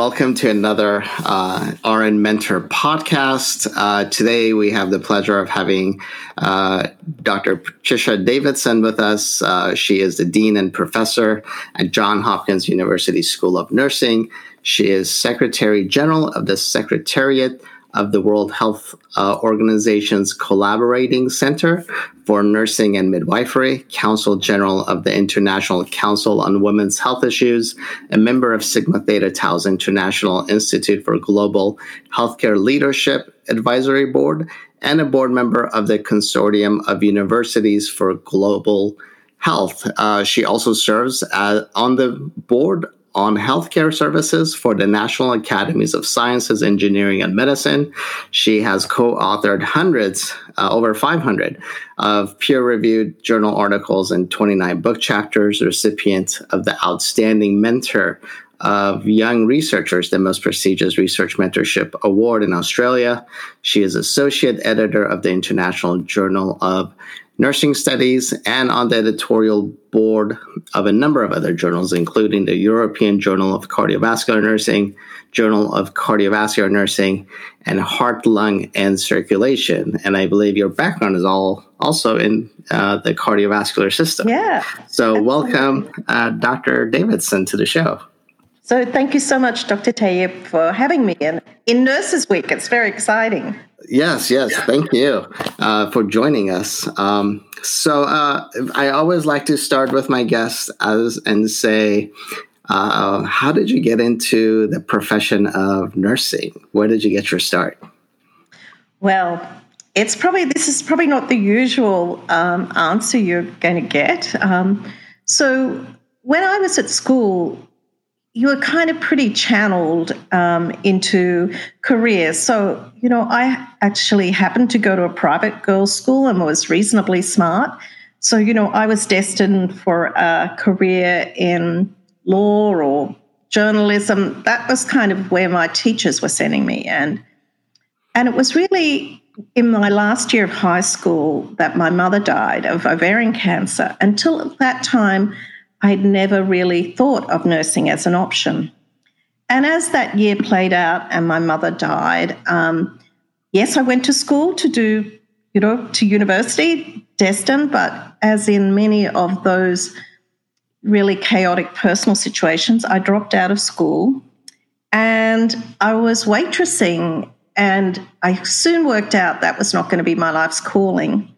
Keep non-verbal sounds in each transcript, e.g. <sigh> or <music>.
Welcome to another uh, RN Mentor podcast. Uh, today, we have the pleasure of having uh, Dr. Patricia Davidson with us. Uh, she is the Dean and Professor at Johns Hopkins University School of Nursing. She is Secretary General of the Secretariat of the World Health uh, Organization's Collaborating Center for Nursing and Midwifery, Council General of the International Council on Women's Health Issues, a member of Sigma Theta Tau's International Institute for Global Healthcare Leadership Advisory Board, and a board member of the Consortium of Universities for Global Health. Uh, she also serves uh, on the board on healthcare services for the National Academies of Sciences, Engineering, and Medicine. She has co authored hundreds, uh, over 500, of peer reviewed journal articles and 29 book chapters, recipient of the Outstanding Mentor of Young Researchers, the most prestigious research mentorship award in Australia. She is associate editor of the International Journal of nursing studies and on the editorial board of a number of other journals, including the European Journal of Cardiovascular Nursing, Journal of Cardiovascular Nursing, and Heart, Lung, and Circulation. And I believe your background is all also in uh, the cardiovascular system. Yeah. So, absolutely. welcome, uh, Dr. Davidson, to the show. So, thank you so much, Dr. Tayeb, for having me in, in Nurses Week. It's very exciting. Yes, yes. Thank you uh, for joining us. Um, so uh, I always like to start with my guests as and say, uh, how did you get into the profession of nursing? Where did you get your start? Well, it's probably this is probably not the usual um, answer you're going to get. Um, so when I was at school, you were kind of pretty channeled um, into careers. So, you know, I actually happened to go to a private girls' school and was reasonably smart. So, you know, I was destined for a career in law or journalism. That was kind of where my teachers were sending me. And and it was really in my last year of high school that my mother died of ovarian cancer. Until that time, I'd never really thought of nursing as an option. And as that year played out and my mother died, um, yes, I went to school to do, you know, to university, destined, but as in many of those really chaotic personal situations, I dropped out of school and I was waitressing. And I soon worked out that was not going to be my life's calling.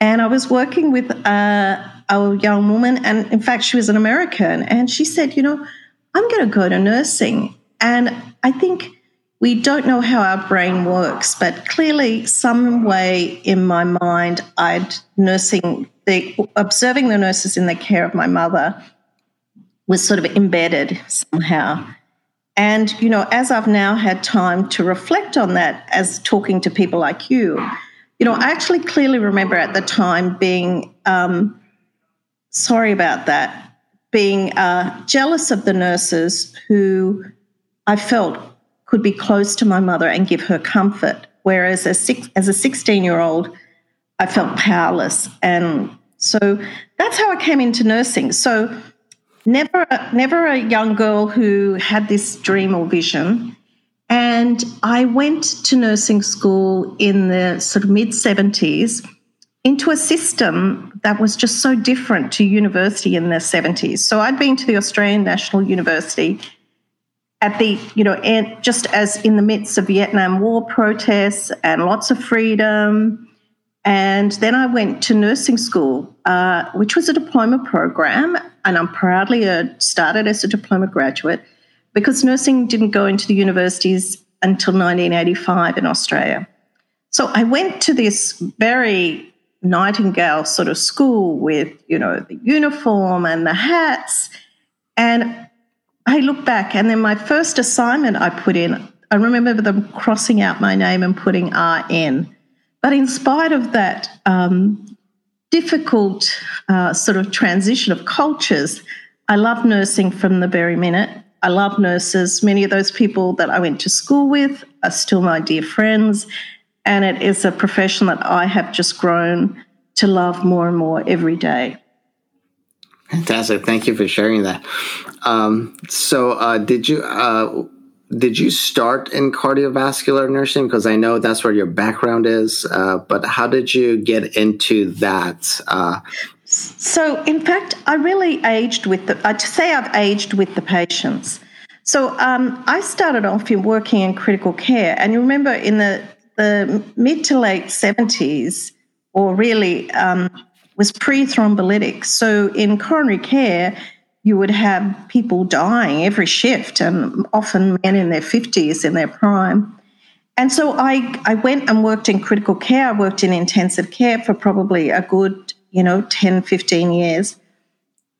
And I was working with a, a young woman, and in fact, she was an American, and she said, You know, I'm going to go to nursing. And I think we don't know how our brain works, but clearly, some way in my mind, I'd nursing, the, observing the nurses in the care of my mother was sort of embedded somehow. And, you know, as I've now had time to reflect on that as talking to people like you, you know, I actually clearly remember at the time being um, sorry about that, being uh, jealous of the nurses who I felt could be close to my mother and give her comfort. Whereas as, six, as a 16 year old, I felt powerless. And so that's how I came into nursing. So never, never a young girl who had this dream or vision. And I went to nursing school in the sort of mid 70s into a system that was just so different to university in the 70s. So I'd been to the Australian National University at the, you know, just as in the midst of Vietnam War protests and lots of freedom And then I went to nursing school, uh, which was a diploma program. And I'm proudly a, started as a diploma graduate because nursing didn't go into the universities until 1985 in Australia. So I went to this very Nightingale sort of school with, you know, the uniform and the hats. And I look back, and then my first assignment I put in, I remember them crossing out my name and putting RN. But in spite of that um, difficult uh, sort of transition of cultures, I love nursing from the very minute. I love nurses. Many of those people that I went to school with are still my dear friends. And it is a profession that I have just grown to love more and more every day. Fantastic! Thank you for sharing that. Um, so, uh, did you uh, did you start in cardiovascular nursing? Because I know that's where your background is. Uh, but how did you get into that? Uh, so, in fact, I really aged with the. I'd say I've aged with the patients. So, um, I started off in working in critical care, and you remember in the the mid to late 70s, or really um, was pre thrombolytic. So in coronary care, you would have people dying every shift, and often men in their 50s in their prime. And so I, I went and worked in critical care. I worked in intensive care for probably a good, you know, 10, 15 years.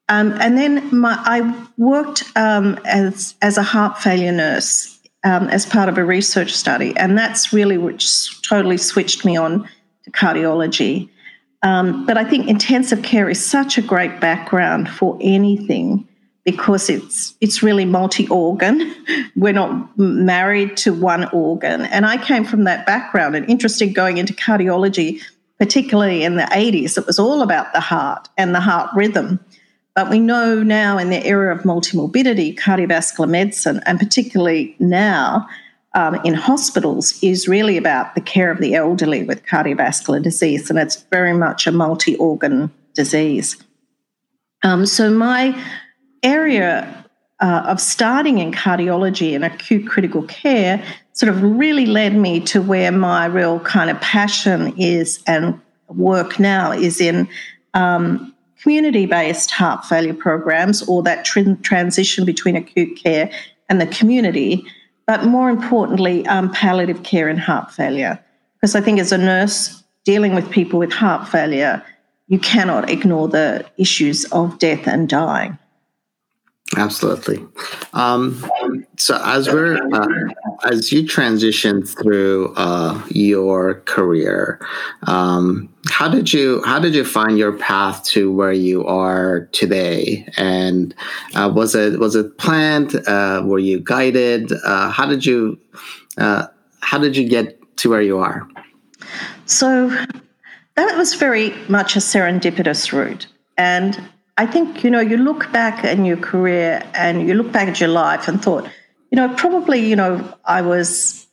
Um, and then my, I worked um, as, as a heart failure nurse um, as part of a research study. And that's really which totally switched me on to cardiology. Um, but I think intensive care is such a great background for anything because it's it's really multi-organ. <laughs> We're not married to one organ. And I came from that background and interested going into cardiology, particularly in the 80s. It was all about the heart and the heart rhythm. But we know now in the era of multimorbidity, cardiovascular medicine, and particularly now um, in hospitals, is really about the care of the elderly with cardiovascular disease, and it's very much a multi organ disease. Um, so, my area uh, of starting in cardiology and acute critical care sort of really led me to where my real kind of passion is and work now is in um, community based heart failure programs or that tr- transition between acute care and the community, but more importantly, um, palliative care in heart failure. Because I think as a nurse dealing with people with heart failure, you cannot ignore the issues of death and dying. Absolutely. Um, so as we're uh, as you transition through uh, your career, um, how did you how did you find your path to where you are today? And uh, was it was it planned? Uh, were you guided? Uh, how did you uh, how did you get to where you are? So that was very much a serendipitous route, and I think, you know, you look back in your career and you look back at your life and thought, you know, probably, you know, I was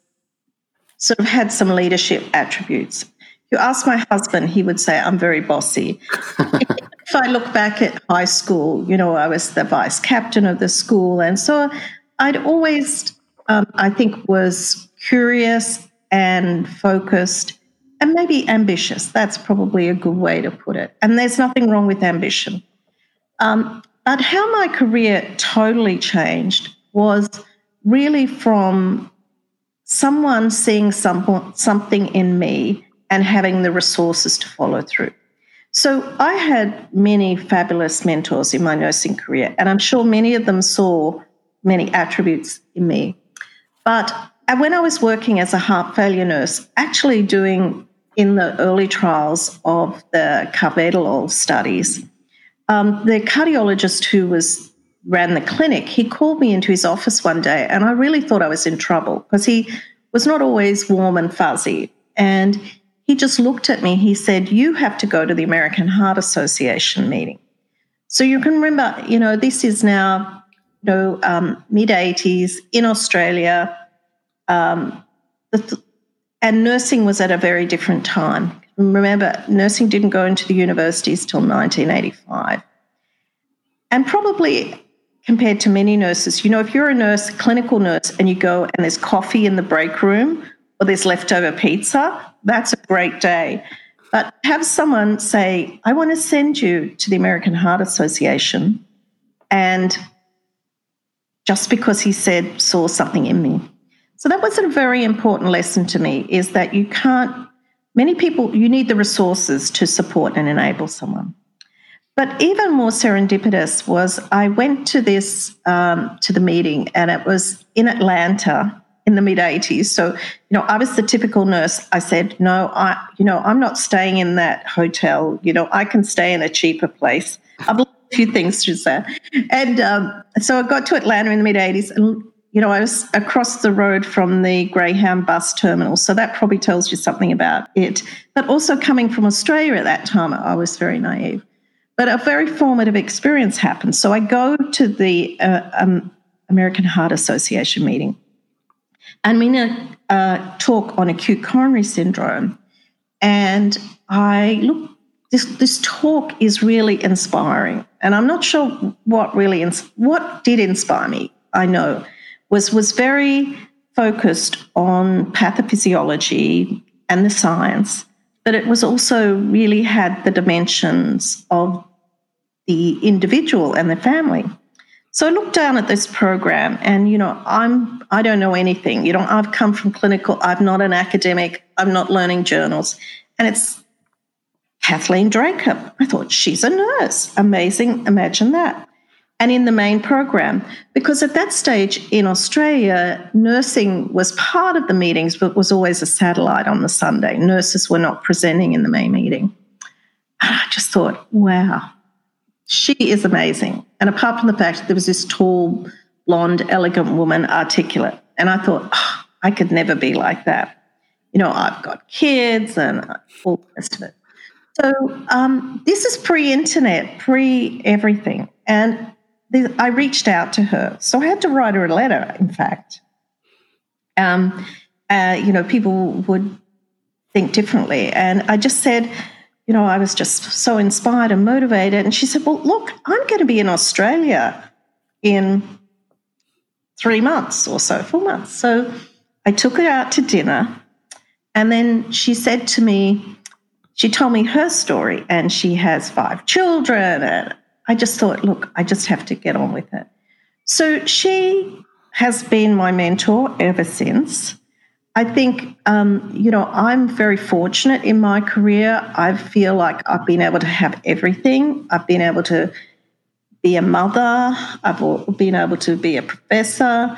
sort of had some leadership attributes. You ask my husband, he would say, I'm very bossy. <laughs> if I look back at high school, you know, I was the vice captain of the school. And so I'd always, um, I think, was curious and focused and maybe ambitious. That's probably a good way to put it. And there's nothing wrong with ambition. Um, but how my career totally changed was really from someone seeing some, something in me and having the resources to follow through. So I had many fabulous mentors in my nursing career, and I'm sure many of them saw many attributes in me. But when I was working as a heart failure nurse, actually doing in the early trials of the carvedilol studies, um, the cardiologist who was ran the clinic, he called me into his office one day, and I really thought I was in trouble because he was not always warm and fuzzy. And he just looked at me. He said, "You have to go to the American Heart Association meeting." So you can remember, you know, this is now, you know, um, mid '80s in Australia, um, th- and nursing was at a very different time remember, nursing didn't go into the universities till 1985. And probably compared to many nurses, you know, if you're a nurse, clinical nurse, and you go and there's coffee in the break room or there's leftover pizza, that's a great day. But have someone say, I want to send you to the American Heart Association. And just because he said, saw something in me. So that was a very important lesson to me is that you can't, many people, you need the resources to support and enable someone. But even more serendipitous was I went to this, um, to the meeting and it was in Atlanta in the mid 80s. So, you know, I was the typical nurse. I said, no, I, you know, I'm not staying in that hotel. You know, I can stay in a cheaper place. I've learned a few things through that. And um, so I got to Atlanta in the mid 80s and you know, I was across the road from the Greyhound bus terminal. So that probably tells you something about it. But also coming from Australia at that time, I was very naive. But a very formative experience happened. So I go to the uh, um, American Heart Association meeting. I'm in a uh, talk on acute coronary syndrome. And I look, this, this talk is really inspiring. And I'm not sure what really, what did inspire me, I know was was very focused on pathophysiology and the science, but it was also really had the dimensions of the individual and the family. So I looked down at this program and you know I'm I don't know anything. You know I've come from clinical I'm not an academic. I'm not learning journals and it's Kathleen Dracup. I thought she's a nurse. Amazing. Imagine that and in the main program. Because at that stage in Australia, nursing was part of the meetings, but was always a satellite on the Sunday. Nurses were not presenting in the main meeting. And I just thought, wow, she is amazing. And apart from the fact that there was this tall, blonde, elegant woman, articulate. And I thought, oh, I could never be like that. You know, I've got kids and all the rest of it. So um, this is pre internet, pre everything. And I reached out to her. So I had to write her a letter, in fact. Um, uh, you know, people would think differently. And I just said, you know, I was just so inspired and motivated. And she said, well, look, I'm going to be in Australia in three months or so, four months. So I took her out to dinner. And then she said to me, she told me her story, and she has five children and I just thought, look, I just have to get on with it. So she has been my mentor ever since. I think, um, you know, I'm very fortunate in my career. I feel like I've been able to have everything. I've been able to be a mother, I've been able to be a professor,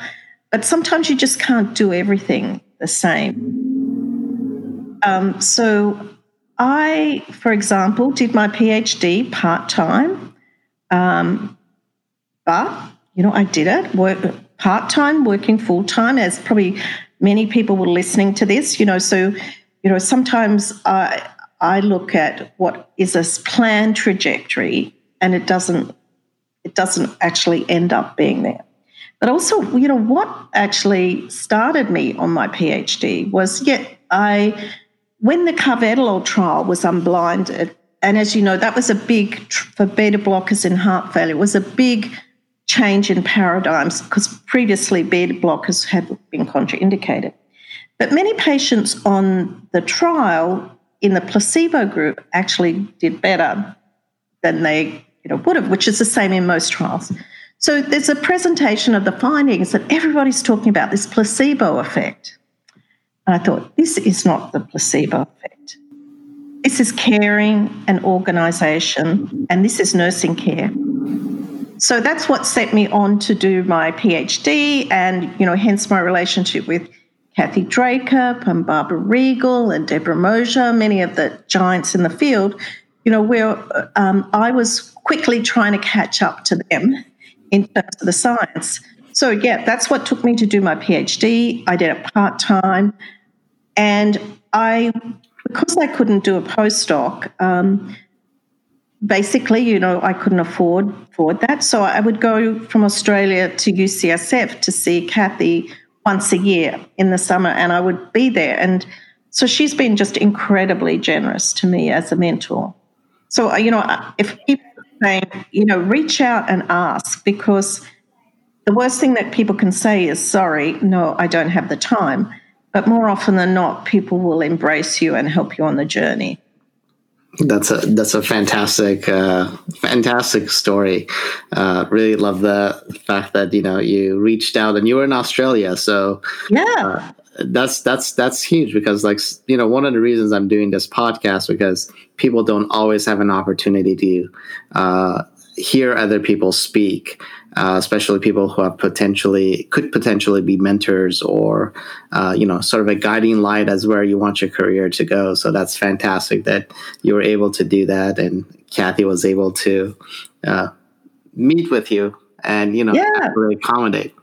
but sometimes you just can't do everything the same. Um, so I, for example, did my PhD part time um, but, you know, I did it, part time, working full time, as probably many people were listening to this, you know. So, you know, sometimes I, I look at what is a planned trajectory and it doesn't it doesn't actually end up being there. But also, you know, what actually started me on my PhD was, yeah, I when the carvedilol trial was unblinded, and as you know, that was a big, for beta blockers in heart failure, it was a big change in paradigms because previously beta blockers had been contraindicated. But many patients on the trial in the placebo group actually did better than they you know, would have, which is the same in most trials. So there's a presentation of the findings that everybody's talking about this placebo effect. And I thought, this is not the placebo effect. This is caring and organisation, and this is nursing care. So that's what set me on to do my PhD, and you know, hence my relationship with Kathy Dracup and Barbara Riegel and Debra Moser, many of the giants in the field. You know, where um, I was quickly trying to catch up to them in terms of the science. So yeah, that's what took me to do my PhD. I did it part time, and I because I couldn't do a postdoc, um, basically, you know, I couldn't afford afford that. So I would go from Australia to UCSF to see Kathy once a year in the summer, and I would be there. And so she's been just incredibly generous to me as a mentor. So uh, you know, uh, if people saying, you know, reach out and ask because the worst thing that people can say is, "Sorry, no, I don't have the time." But more often than not, people will embrace you and help you on the journey. That's a that's a fantastic uh, fantastic story. Uh, really love the fact that you know you reached out and you were in Australia. So yeah, uh, that's that's that's huge because like you know one of the reasons I'm doing this podcast because people don't always have an opportunity to uh, hear other people speak, uh, especially people who have potentially could potentially be mentors or uh, you know sort of a guiding light as where you want your career to go. So that's fantastic that you were able to do that, and Kathy was able to uh, meet with you and you know yeah. really accommodate.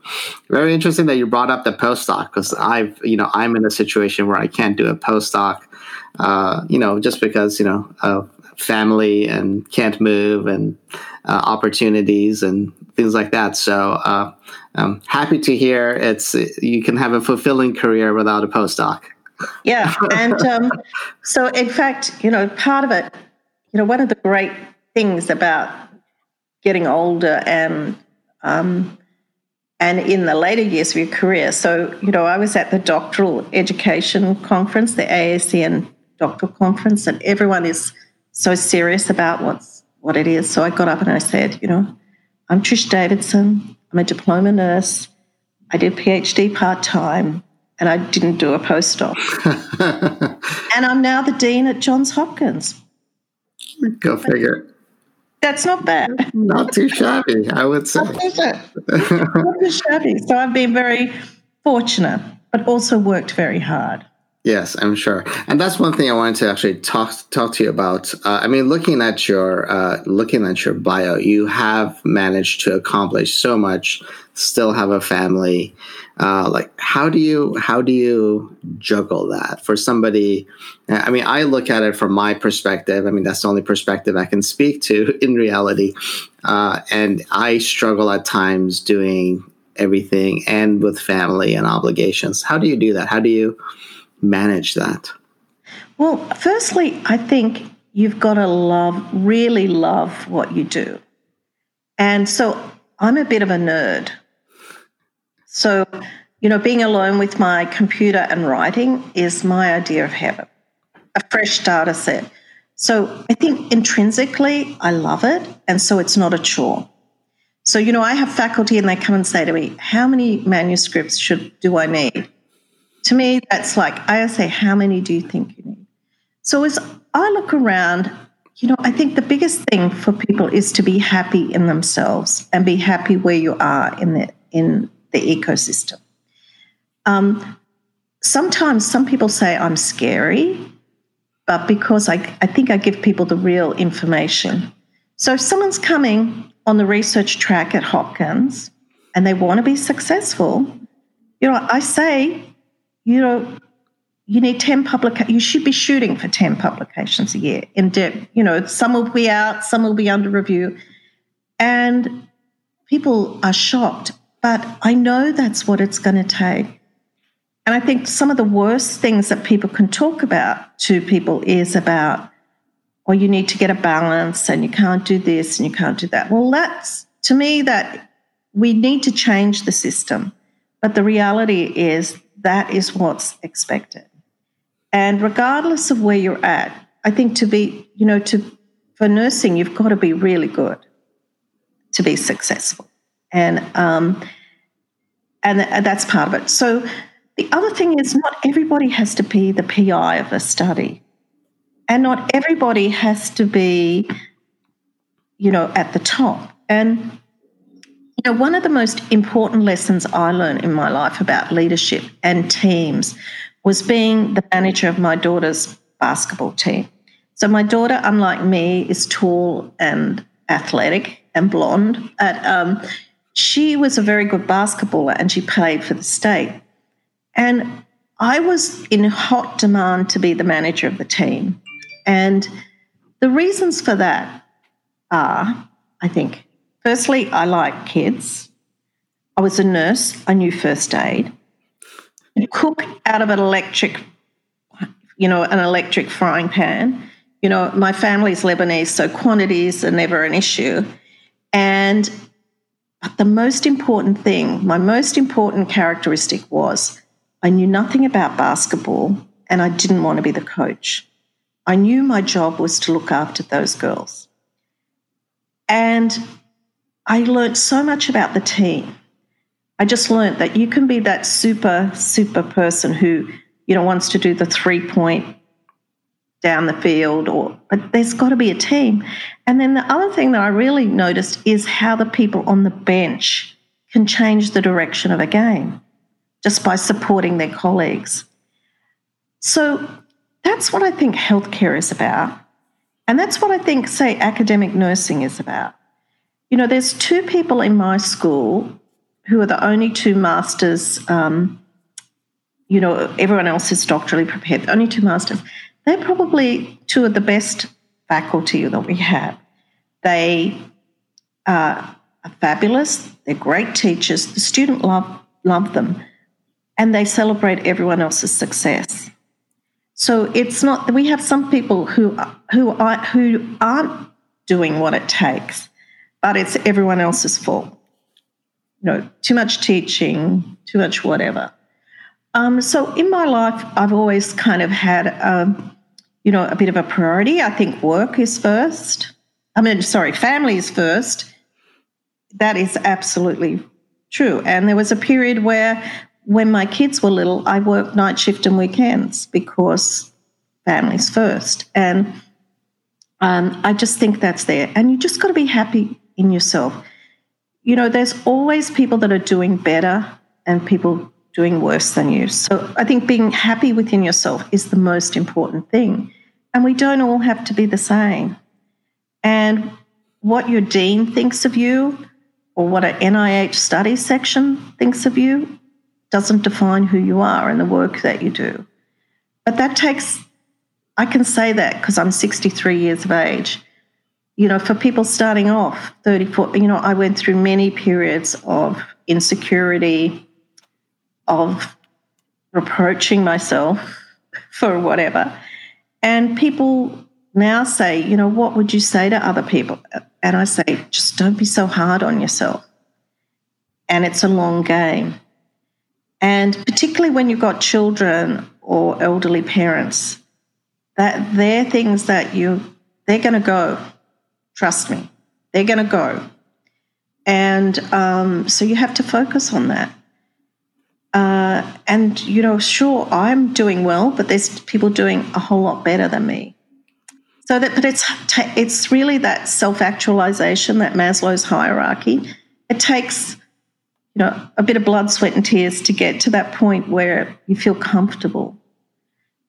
Very interesting that you brought up the postdoc because I've you know I'm in a situation where I can't do a postdoc. Uh, you know, just because you know family and can't move and uh, opportunities and things like that. So uh, I'm happy to hear it's you can have a fulfilling career without a postdoc. Yeah, and um, so in fact, you know, part of it, you know, one of the great things about getting older and um, and in the later years of your career. So, you know, I was at the doctoral education conference, the AACN doctoral conference, and everyone is so serious about what's what it is. So I got up and I said, you know, I'm Trish Davidson. I'm a diploma nurse. I did PhD part time, and I didn't do a postdoc. <laughs> and I'm now the dean at Johns Hopkins. Go figure. That's not bad. Not too shabby, I would say. Not too shabby. So I've been very fortunate, but also worked very hard. Yes, I'm sure, and that's one thing I wanted to actually talk talk to you about. Uh, I mean, looking at your uh, looking at your bio, you have managed to accomplish so much. Still have a family. Uh, like, how do you how do you juggle that for somebody? I mean, I look at it from my perspective. I mean, that's the only perspective I can speak to <laughs> in reality, uh, and I struggle at times doing everything and with family and obligations. How do you do that? How do you manage that? Well, firstly, I think you've got to love, really love what you do. And so I'm a bit of a nerd. So, you know, being alone with my computer and writing is my idea of heaven, a fresh data set. So I think intrinsically I love it. And so it's not a chore. So, you know, I have faculty and they come and say to me, How many manuscripts should do I need? To me, that's like, I say, how many do you think you need? So as I look around, you know, I think the biggest thing for people is to be happy in themselves and be happy where you are in the in the ecosystem. Um, sometimes some people say I'm scary, but because I, I think I give people the real information. So if someone's coming on the research track at Hopkins and they want to be successful, you know, I say you know, you need 10 public you should be shooting for 10 publications a year in depth. You know some will be out some will be under review. And people are shocked but i know that's what it's going to take. And i think some of the worst things that people can talk about to people is about well you need to get a balance and you can't do this and you can't do that. Well that's to me that we need to change the system. But the reality is that is what's expected. And regardless of where you're at, I think to be, you know, to for nursing, you've got to be really good to be successful, and um, and that's part of it. So the other thing is, not everybody has to be the PI of a study, and not everybody has to be, you know, at the top. And you know, one of the most important lessons I learned in my life about leadership and teams was being the manager of my daughter's basketball team. So, my daughter, unlike me, is tall and athletic and blonde. And, um, she was a very good basketballer and she played for the state. And I was in hot demand to be the manager of the team. And the reasons for that are, I think, Firstly, I like kids. I was a nurse. I knew first aid. Cook out of an electric, you know, an electric frying pan. You know, my family's Lebanese, so quantities are never an issue. And but the most important thing, my most important characteristic was I knew nothing about basketball and I didn't want to be the coach. I knew my job was to look after those girls. And I learned so much about the team. I just learned that you can be that super, super person who, you know, wants to do the three point down the field or but there's got to be a team. And then the other thing that I really noticed is how the people on the bench can change the direction of a game just by supporting their colleagues. So that's what I think healthcare is about. And that's what I think, say, academic nursing is about. You know, there's two people in my school who are the only two masters. Um, you know, everyone else is doctorally prepared, only two masters. They're probably two of the best faculty that we have. They are fabulous, they're great teachers, the student love, love them, and they celebrate everyone else's success. So it's not we have some people who who are who aren't doing what it takes, but it's everyone else's fault. You know, too much teaching, too much whatever. Um, so in my life, I've always kind of had, um, you know, a bit of a priority. I think work is first. I mean, sorry, family is first. That is absolutely true. And there was a period where when my kids were little, I worked night shift and weekends because families first. And um, I just think that's there. And you just got to be happy in yourself. You know, there's always people that are doing better and people doing worse than you. So I think being happy within yourself is the most important thing. And we don't all have to be the same. And what your dean thinks of you or what an NIH study section thinks of you doesn't define who you are and the work that you do. But that takes, I can say that because I'm 63 years of age. You know, for people starting off 34, you know, I went through many periods of insecurity, of reproaching myself <laughs> for whatever. And people now say, you know, what would you say to other people? And I say, just don't be so hard on yourself. And it's a long game. And particularly when you've got children or elderly parents, that they're things that you they're going to go. Trust me, they're going to go. And um, so you have to focus on that. Uh, and you know, sure, I'm doing well, but there's people doing a whole lot better than me. So that, but it's it's really that self actualization, that Maslow's hierarchy. It takes you know, a bit of blood, sweat, and tears to get to that point where you feel comfortable.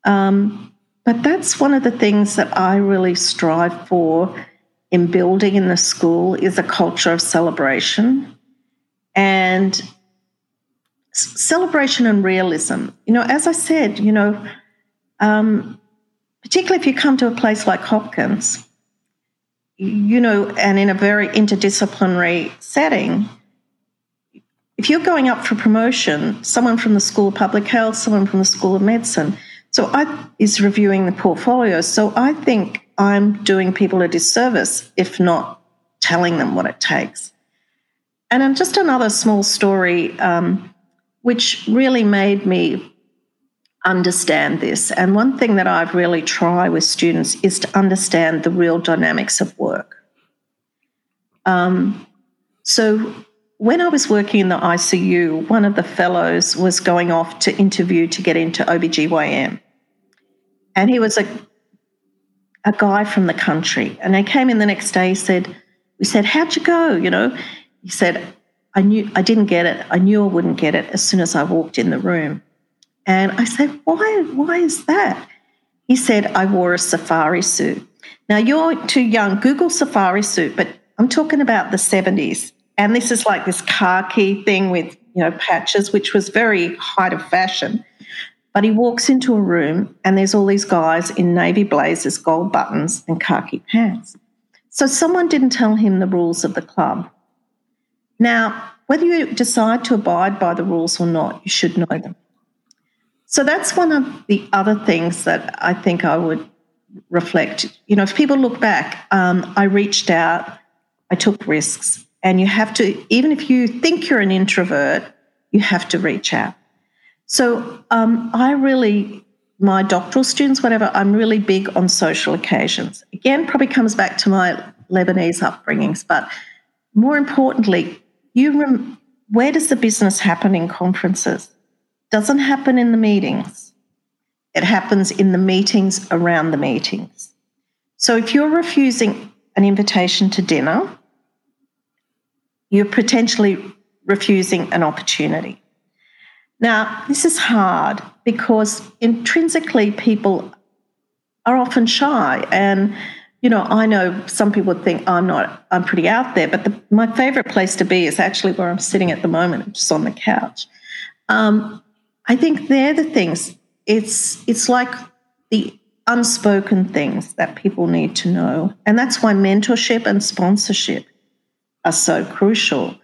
Um, but that's one of the things that I really strive for in building in the school is a culture of celebration and celebration and realism. You know, as I said, you know, um, particularly if you come to a place like Hopkins, you know, and in a very interdisciplinary setting, if you're going up for promotion, someone from the School of Public Health, someone from the School of Medicine, so I is reviewing the portfolio. So I think I'm doing people a disservice if not telling them what it takes. And then just another small story, um, which really made me understand this. And one thing that I've really tried with students is to understand the real dynamics of work. Um, so when I was working in the ICU, one of the fellows was going off to interview to get into OBGYN. And he was a, a guy from the country. And they came in the next day, he said, We said, How'd you go? You know, he said, I knew I didn't get it. I knew I wouldn't get it as soon as I walked in the room. And I said, Why, why is that? He said, I wore a safari suit. Now you're too young. Google safari suit, but I'm talking about the 70s. And this is like this khaki thing with, you know, patches, which was very height of fashion. But he walks into a room and there's all these guys in navy blazers, gold buttons, and khaki pants. So someone didn't tell him the rules of the club. Now, whether you decide to abide by the rules or not, you should know them. So that's one of the other things that I think I would reflect. You know, if people look back, um, I reached out, I took risks, and you have to, even if you think you're an introvert, you have to reach out. So um, I really my doctoral students, whatever, I'm really big on social occasions. Again, probably comes back to my Lebanese upbringings, but more importantly, you rem- where does the business happen in conferences? Doesn't happen in the meetings. It happens in the meetings around the meetings. So if you're refusing an invitation to dinner, you're potentially refusing an opportunity. Now, this is hard because intrinsically people are often shy. And, you know, I know some people would think I'm not, I'm pretty out there, but the, my favorite place to be is actually where I'm sitting at the moment, just on the couch. Um, I think they're the things. It's it's like the unspoken things that people need to know, and that's why mentorship and sponsorship are so crucial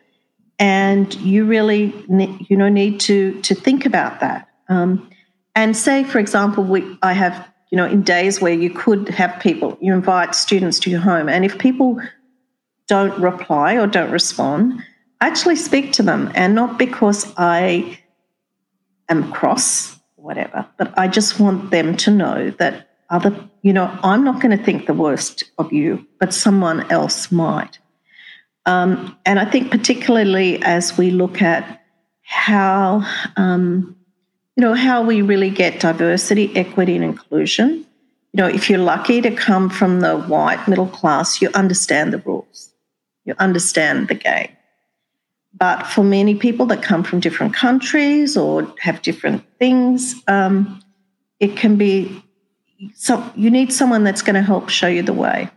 and you really you know need to to think about that. Um, and say for example we i have you know in days where you could have people you invite students to your home and if people don't reply or don't respond actually speak to them and not because i am cross whatever but i just want them to know that other you know i'm not going to think the worst of you but someone else might um, and I think particularly as we look at how um, you know how we really get diversity, equity, and inclusion. You know, if you're lucky to come from the white middle class, you understand the rules, you understand the game. But for many people that come from different countries or have different things, um, it can be so you need someone that's going to help show you the way.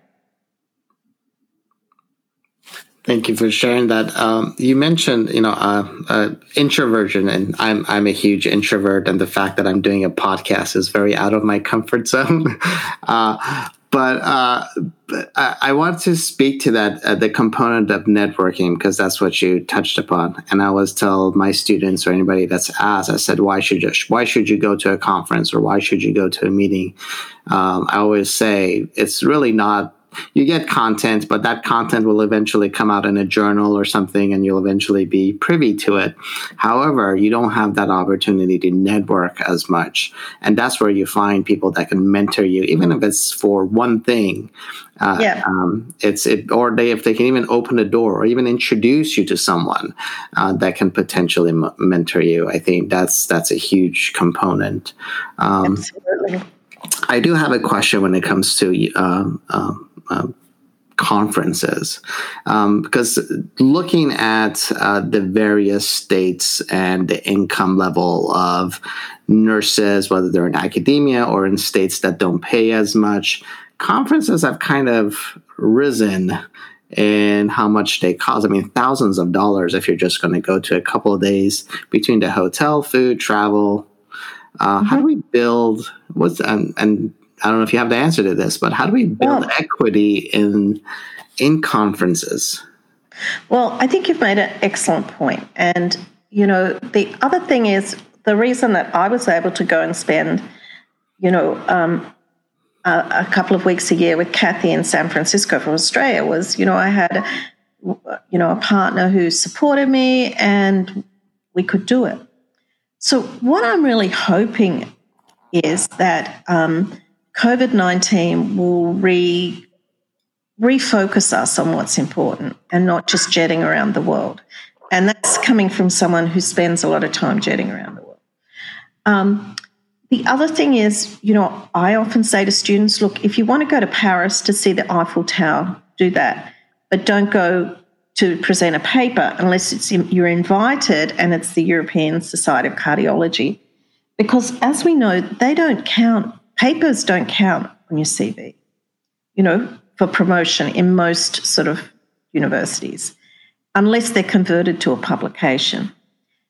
Thank you for sharing that. Um, you mentioned, you know, uh, uh, introversion, and I'm I'm a huge introvert, and the fact that I'm doing a podcast is very out of my comfort <laughs> zone. uh, but uh, I, I, want to speak to that uh, the component of networking because that's what you touched upon. And I always tell my students or anybody that's asked, I said, why should you why should you go to a conference or why should you go to a meeting? Um, I always say it's really not you get content, but that content will eventually come out in a journal or something, and you'll eventually be privy to it. However, you don't have that opportunity to network as much, and that's where you find people that can mentor you, even if it's for one thing. Uh, yeah. Um, it's it, or they if they can even open a door or even introduce you to someone uh, that can potentially m- mentor you. I think that's that's a huge component. Um, Absolutely. I do have a question when it comes to um, um, uh, conferences um, because looking at uh, the various states and the income level of nurses whether they're in academia or in states that don't pay as much conferences have kind of risen in how much they cost. I mean, thousands of dollars if you're just going to go to a couple of days between the hotel, food, travel. Uh, mm-hmm. How do we build what's and, and I don't know if you have the answer to this, but how do we build yeah. equity in in conferences? Well, I think you've made an excellent point. And you know, the other thing is the reason that I was able to go and spend, you know, um, a, a, couple of weeks a year with Kathy in San Francisco from Australia was, you know, I had, you know, a partner who supported me, and we could do it. So what I'm really hoping is that um, COVID 19 will re, refocus us on what's important and not just jetting around the world. And that's coming from someone who spends a lot of time jetting around the world. Um, the other thing is, you know, I often say to students look, if you want to go to Paris to see the Eiffel Tower, do that. But don't go to present a paper unless it's you're invited and it's the European Society of Cardiology. Because as we know, they don't count papers don't count on your CV, you know, for promotion in most sort of universities, unless they're converted to a publication.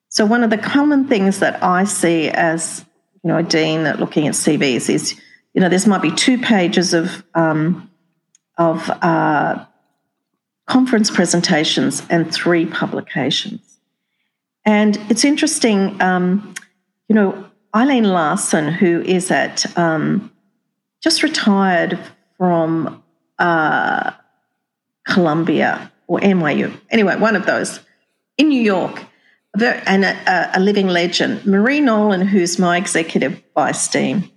So, one of the common things that I see as, you know, a dean that looking at CVs is, you know, there's might be two pages of, um, of uh, conference presentations and three publications. And it's interesting, um, you know, Elaine Larson, who is at um, just retired from uh, Columbia or NYU, anyway, one of those in New York. and a, a living legend, Marie Nolan, who's my executive vice dean,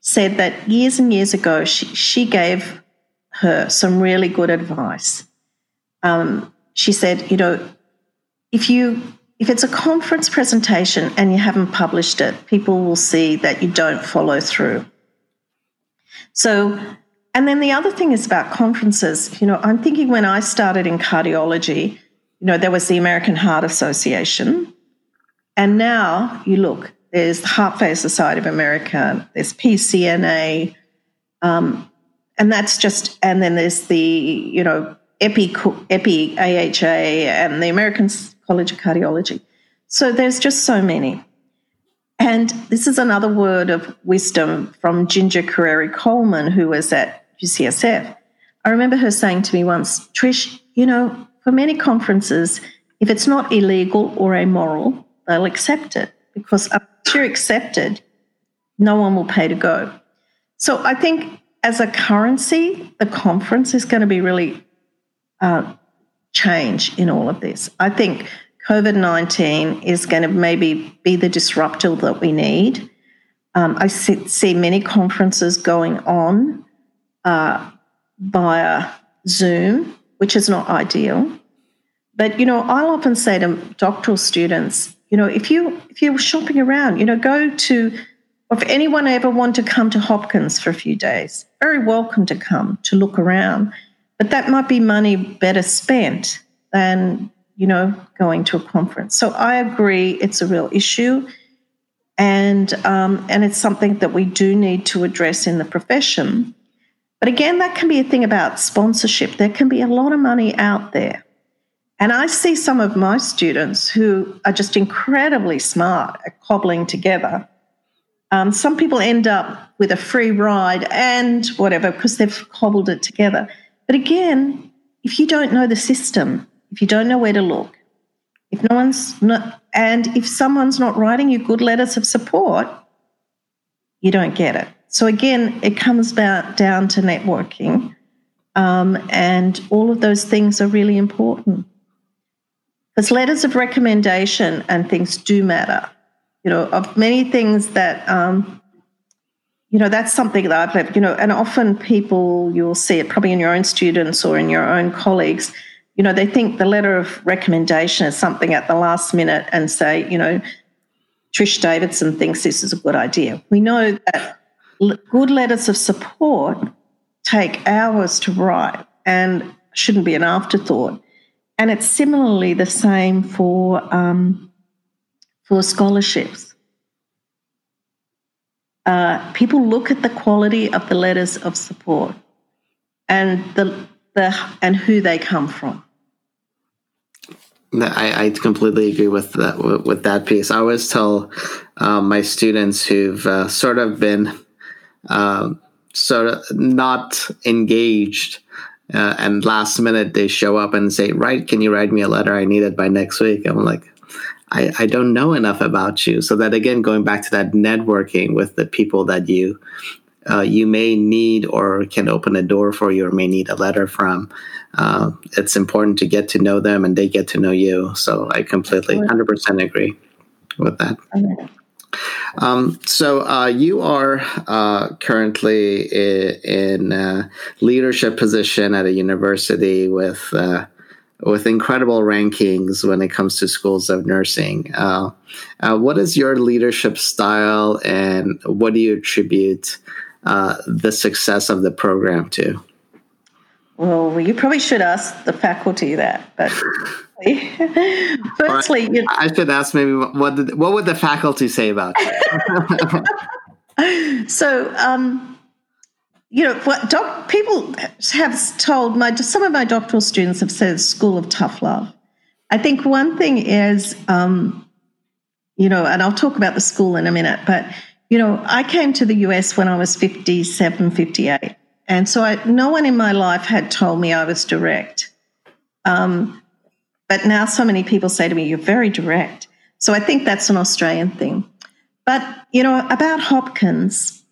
said that years and years ago she, she gave her some really good advice. Um, she said, you know, if you if it's a conference presentation and you haven't published it, people will see that you don't follow through. So, and then the other thing is about conferences. You know, I'm thinking when I started in cardiology, you know, there was the American Heart Association. And now you look, there's the Heart Failure Society of America, there's PCNA, um, and that's just, and then there's the, you know, EPI, EPI AHA and the American College of Cardiology. So there's just so many. And this is another word of wisdom from Ginger Carrieri-Kohlman, who was at UCSF. I remember her saying to me once, Trish, you know, for many conferences, if it's not illegal or immoral, they'll accept it because unless you're accepted, no one will pay to go. So I think as a currency, the conference is going to be really uh, change in all of this. I think COVID 19 is going to maybe be the disruptor that we need. Um, I see, many conferences going on uh, via Zoom, which is not ideal. But you know, I'll often say to doctoral students, you know, if you if you're shopping around, you know, go to if anyone ever want to come to Hopkins for a few days, very welcome to come to look around. But that might be money better spent than, you know, going to a conference. So I agree it's a real issue. And, um, and it's something that we do need to address in the profession. But again, that can be a thing about sponsorship. There can be a lot of money out there. And I see some of my students who are just incredibly smart at cobbling together. Um, some people end up with a free ride and whatever because they've cobbled it together. But again, if you don't know the system, if you don't know where to look, if no one's not, and if someone's not writing you good letters of support, you don't get it. So again, it comes about down to networking, um, and all of those things are really important. Because letters of recommendation and things do matter. You know, of many things that um, you know that's something that i've you know and often people you'll see it probably in your own students or in your own colleagues you know they think the letter of recommendation is something at the last minute and say you know trish davidson thinks this is a good idea. We know that good letters of support take hours to write and shouldn't be an afterthought. And it's similarly the same for um, for scholarships uh, people look at the quality of the letters of support and the, the and who they come from. I, I completely agree with that with that piece. I always tell um, my students who've uh, sort of been um, sort of not engaged, uh, and last minute they show up and say, "Right, can you write me a letter? I need it by next week." I'm like, I, I don't know enough about you. So that again, going back to that networking with the people that you uh, you may need or can open a door for you or may need a letter from. Uh, it's important to get to know them and they get to know you. So I completely, 100% agree with that. Um, so uh, you are uh, currently in, a leadership position at a university with uh, with incredible rankings when it comes to schools of nursing. Uh, uh, what is your leadership style, and what do you attribute uh, the success of the program to? Well, you probably should ask the faculty that, but <laughs> firstly, you I should ask maybe what did, what would the faculty say about you? <laughs> so. Um, you know, what doc, people have told my some of my doctoral students have said school of tough love. I think one thing is, um, you know, and I'll talk about the school in a minute, but you know, I came to the US when I was 57, 58. And so I, no one in my life had told me I was direct. Um, but now so many people say to me, you're very direct. So I think that's an Australian thing. But, you know, about Hopkins,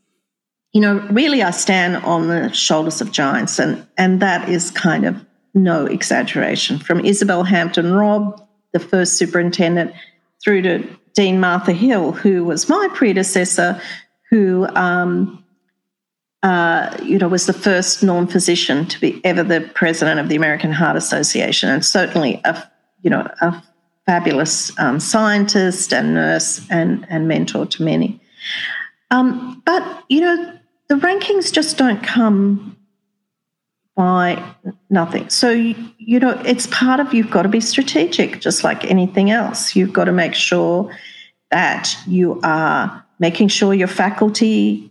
you know, really I stand on the shoulders of giants, and, and that is kind of no exaggeration. From Isabel Hampton Robb, the first superintendent, through to Dean Martha Hill, who was my predecessor, who um, uh, you know was the first non-physician to be ever the president of the American Heart Association, and certainly a you know a fabulous um, scientist and nurse and and mentor to many. Um, but you know the rankings just don't come by nothing. So, you know, it's part of you've got to be strategic, just like anything else. You've got to make sure that you are making sure your faculty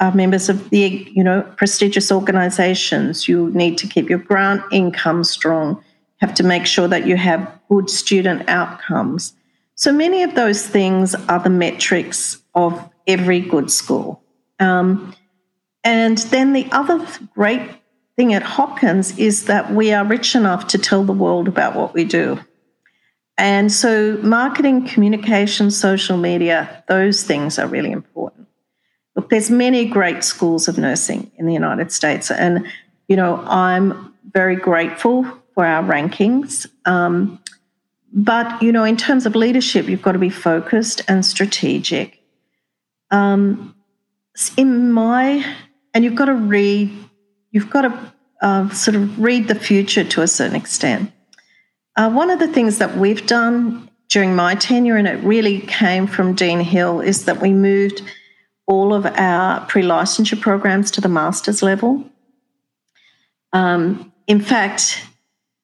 are members of the, you know, prestigious organizations. You need to keep your grant income strong. Have to make sure that you have good student outcomes. So many of those things are the metrics of every good school. Um, and then the other great thing at Hopkins is that we are rich enough to tell the world about what we do. And so, marketing, communication, social media, those things are really important. Look, there's many great schools of nursing in the United States, and you know I'm very grateful for our rankings. Um, but you know, in terms of leadership, you've got to be focused and strategic. Um, in my and you've got to read, you've got to uh, sort of read the future to a certain extent. Uh, one of the things that we've done during my tenure, and it really came from Dean Hill, is that we moved all of our pre licensure programs to the master's level. Um, in fact,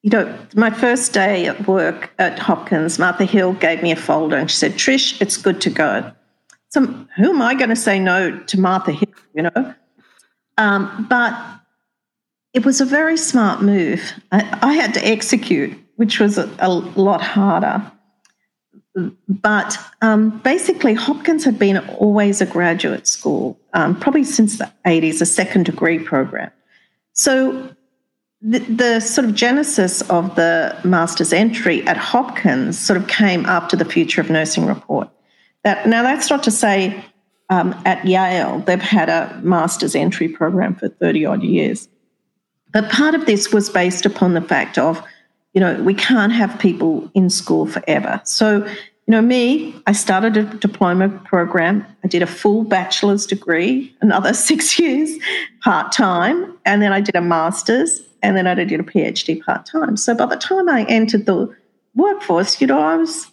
you know, my first day at work at Hopkins, Martha Hill gave me a folder and she said, Trish, it's good to go. So, who am I going to say no to Martha Hill? You know, um, but it was a very smart move. I, I had to execute, which was a, a lot harder. But um, basically, Hopkins had been always a graduate school, um, probably since the 80s, a second degree program. So the, the, sort of genesis of the master's entry at Hopkins sort of came after the Future of Nursing report. That now that's not to say um, at Yale, they've had a master's entry program for 30 odd years. But part of this was based upon the fact of, you know, we can't have people in school forever. So, you know, me, I started a diploma program. I did a full bachelor's degree, another <laughs> six years part time, and then I did a master's, and then I did a PhD part time. So by the time I entered the workforce, you know, I was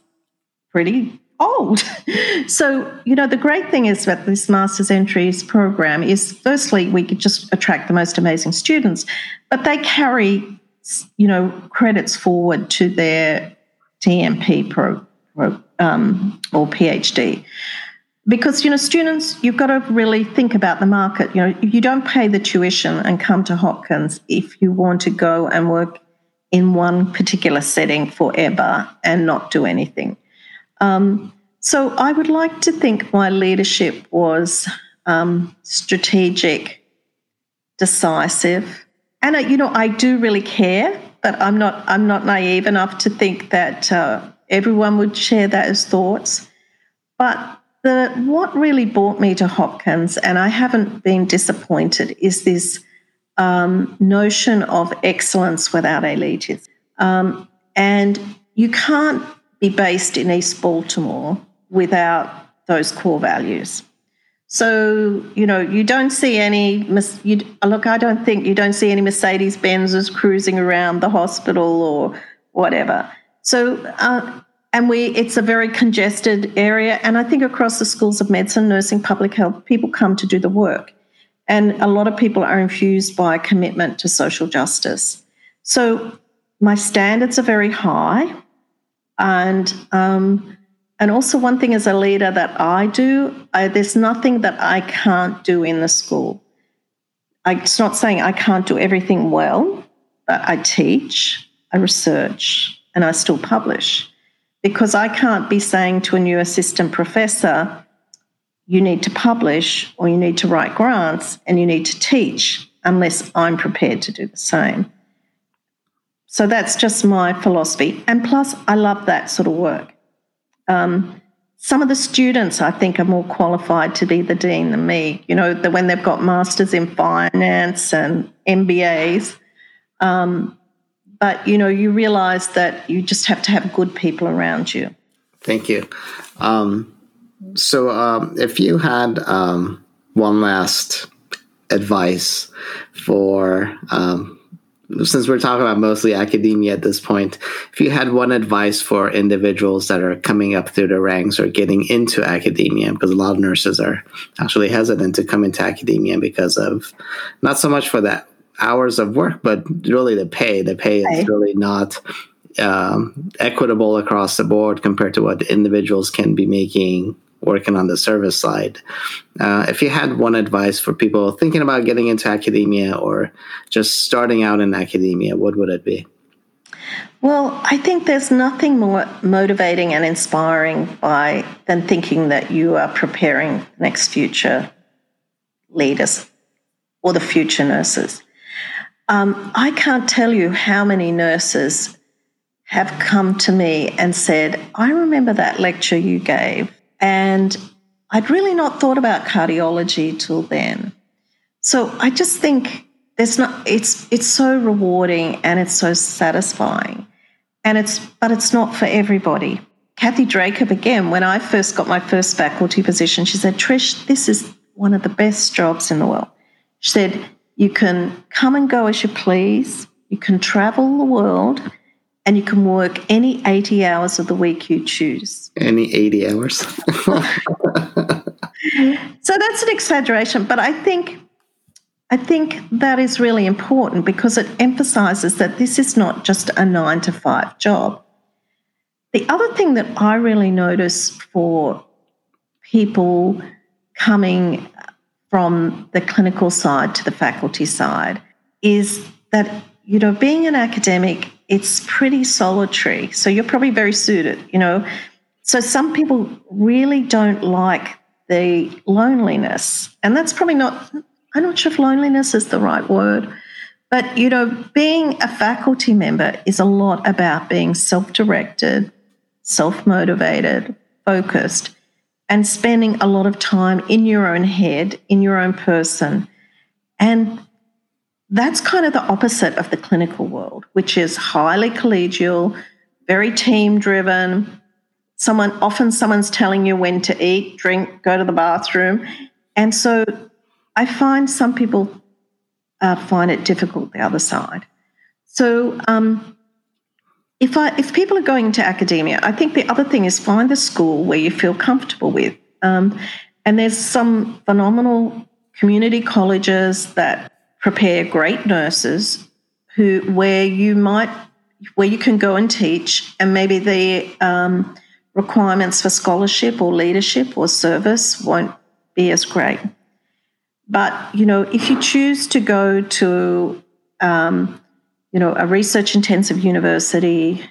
pretty old. <laughs> so, you know, the great thing is that this Masters Entries program is firstly, we could just attract the most amazing students, but they carry, you know, credits forward to their DNP pro, pro um, or PhD. Because, you know, students, you've got to really think about the market. You know, you don't pay the tuition and come to Hopkins if you want to go and work in one particular setting forever and not do anything. Um, so I would like to think my leadership was um, strategic, decisive, and uh, you know I do really care, but I'm not I'm not naive enough to think that uh, everyone would share those thoughts. But the what really brought me to Hopkins, and I haven't been disappointed, is this um, notion of excellence without elitism. Um, and you can't be based in East Baltimore without those core values. So, you know, you don't see any, you, look, I don't think you don't see any Mercedes Benzes cruising around the hospital or whatever. So, uh, and we, it's a very congested area. And I think across the schools of medicine, nursing, public health, people come to do the work. And a lot of people are infused by a commitment to social justice. So, my standards are very high. And um, and also one thing as a leader that I do, I, there's nothing that I can't do in the school. I, it's not saying I can't do everything well, but I teach, I research, and I still publish because I can't be saying to a new assistant professor, you need to publish or you need to write grants and you need to teach unless I'm prepared to do the same. So that's just my philosophy. And plus, I love that sort of work. Um, some of the students, I think, are more qualified to be the dean than me. You know, the, when they've got masters in finance and MBAs. Um, but you know, you realise that you just have to have good people around you. Thank you. Um, so, um, if you had um, one last advice for, um, since we're talking about mostly academia at this point, if you had one advice for individuals that are coming up through the ranks or getting into academia, because a lot of nurses are actually hesitant to come into academia because of not so much for that hours of work, but really the pay. The pay is really not um, equitable across the board compared to what individuals can be making working on the service side. Uh, if you had one advice for people thinking about getting into academia or just starting out in academia, what would it be? Well, I think there's nothing more motivating and inspiring by than thinking that you are preparing the next future leaders or the future nurses. Um, I can't tell you how many nurses have come to me and said, I remember that lecture you gave, and I'd really not thought about cardiology till then. So I just think there's not it's it's so rewarding and it's so satisfying. And it's but it's not for everybody. Kathy Dracup again, when I first got my first faculty position, she said, Trish, this is one of the best jobs in the world. She said, you can come and go as you please. You can travel the world and you can work any 80 hours of the week you choose. Any 80 hours. <laughs> so that's an exaggeration, but I think I think that is really important because it emphasizes that this is not just a 9 to 5 job. The other thing that I really notice for people coming from the clinical side to the faculty side is that, you know, being an academic, it's pretty solitary. So you're probably very suited, you know. So some people really don't like the loneliness. And that's probably not, I'm not sure if loneliness is the right word. But, you know, being a faculty member is a lot about being self directed, self motivated, focused and spending a lot of time in your own head, in your own person. And that's kind of the opposite of the clinical world, which is highly collegial, very team driven. Someone often someone's telling you when to eat, drink, go to the bathroom. And so I find some people uh, find it difficult the other side. So um, if I if people are going into academia, I think the other thing is find the school where you feel comfortable with. Um, and there's some phenomenal community colleges that prepare great nurses who where you might where you can go and teach, and maybe the um, requirements for scholarship or leadership or service won't be as great. But you know, if you choose to go to um, you know, a research intensive university,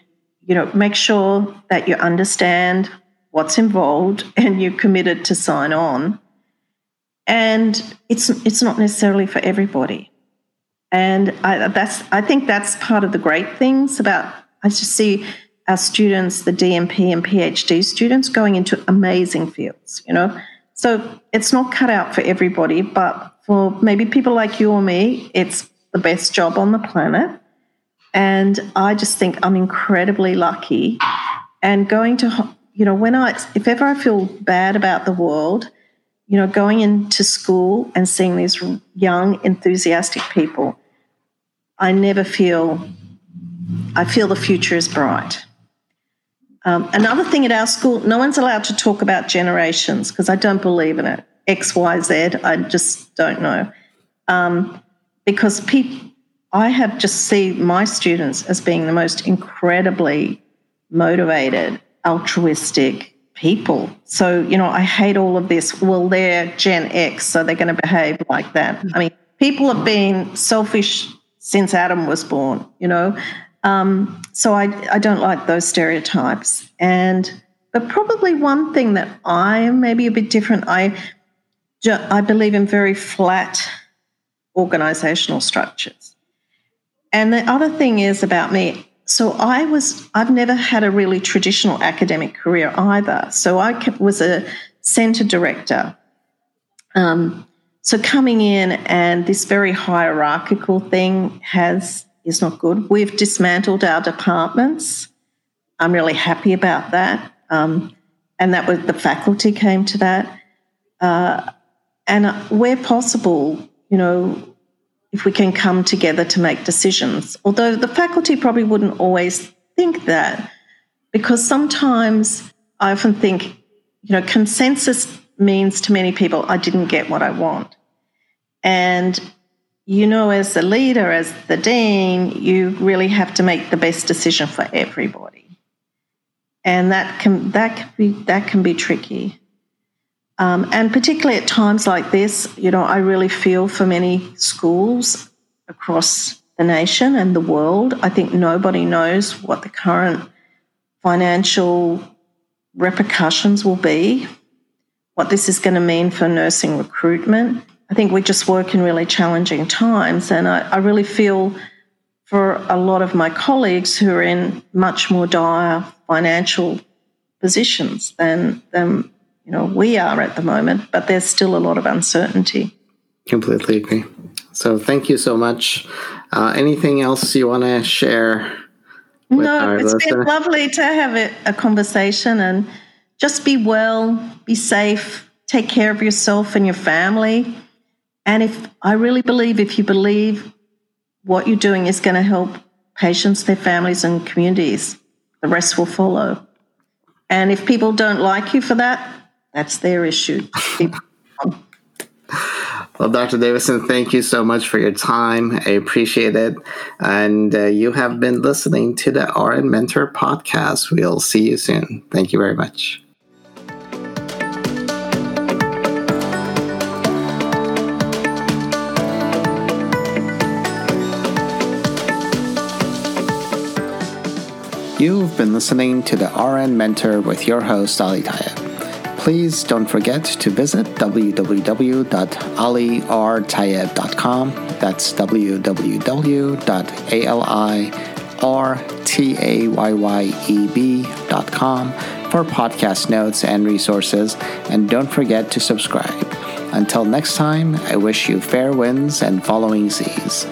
you know, make sure that you understand what's involved and you're committed to sign on. And it's it's not necessarily for everybody. And I, that's I think that's part of the great things about I just see our students, the DNP and PhD students, going into amazing fields, you know. So it's not cut out for everybody, but for maybe people like you or me, it's the best job on the planet. And I just think I'm incredibly lucky. And going to, you know, when I, if ever I feel bad about the world, you know, going into school and seeing these young, enthusiastic people, I never feel, I feel the future is bright. Um, another thing at our school, no one's allowed to talk about generations because I don't believe in it. X, Y, Z, I just don't know. Um, because people, I have just seen my students as being the most incredibly motivated, altruistic people. So, you know, I hate all of this. Well, they're Gen X, so they're going to behave like that. I mean, people have been selfish since Adam was born, you know. Um, so I, I don't like those stereotypes. And but probably one thing that I am maybe a bit different. I I believe in very flat organizational structures. And the other thing is about me. So I was, I've never had a really traditional academic career either. So I was a center director. Um, so coming in and this very hierarchical thing has is not good. We've dismantled our departments. I'm really happy about that. Um, and that was the faculty came to that. Uh, and where possible, you know, if we can come together to make decisions. Although the faculty probably wouldn't always think that, because sometimes I often think, you know, consensus means to many people, I didn't get what I want. And, you know, as the leader, as the dean, you really have to make the best decision for everybody. And that can that can be that can be tricky. Um, and particularly at times like this, you know, I really feel for many schools across the nation and the world. I think nobody knows what the current financial repercussions will be, what this is going to mean for nursing recruitment. I think we just work in really challenging times, and I, I really feel for a lot of my colleagues who are in much more dire financial positions than, than you know we are at the moment, but there's still a lot of uncertainty. Completely agree. So thank you so much. Uh, anything else you want to share? No, it's listener? been lovely to have a, a conversation and just be well, be safe, take care of yourself and your family. And if I really believe, if you believe what you're doing is going to help patients, their families, and communities, the rest will follow. And if people don't like you for that, that's their issue. <laughs> well, Dr. Davidson, thank you so much for your time. I appreciate it. And uh, you have been listening to the RN Mentor podcast. We'll see you soon. Thank you very much. You've been listening to the RN Mentor with your host, Ali Tayeb please don't forget to visit www.alirtayeb.com. That's www.alirtayeb.com for podcast notes and resources. And don't forget to subscribe. Until next time, I wish you fair winds and following seas.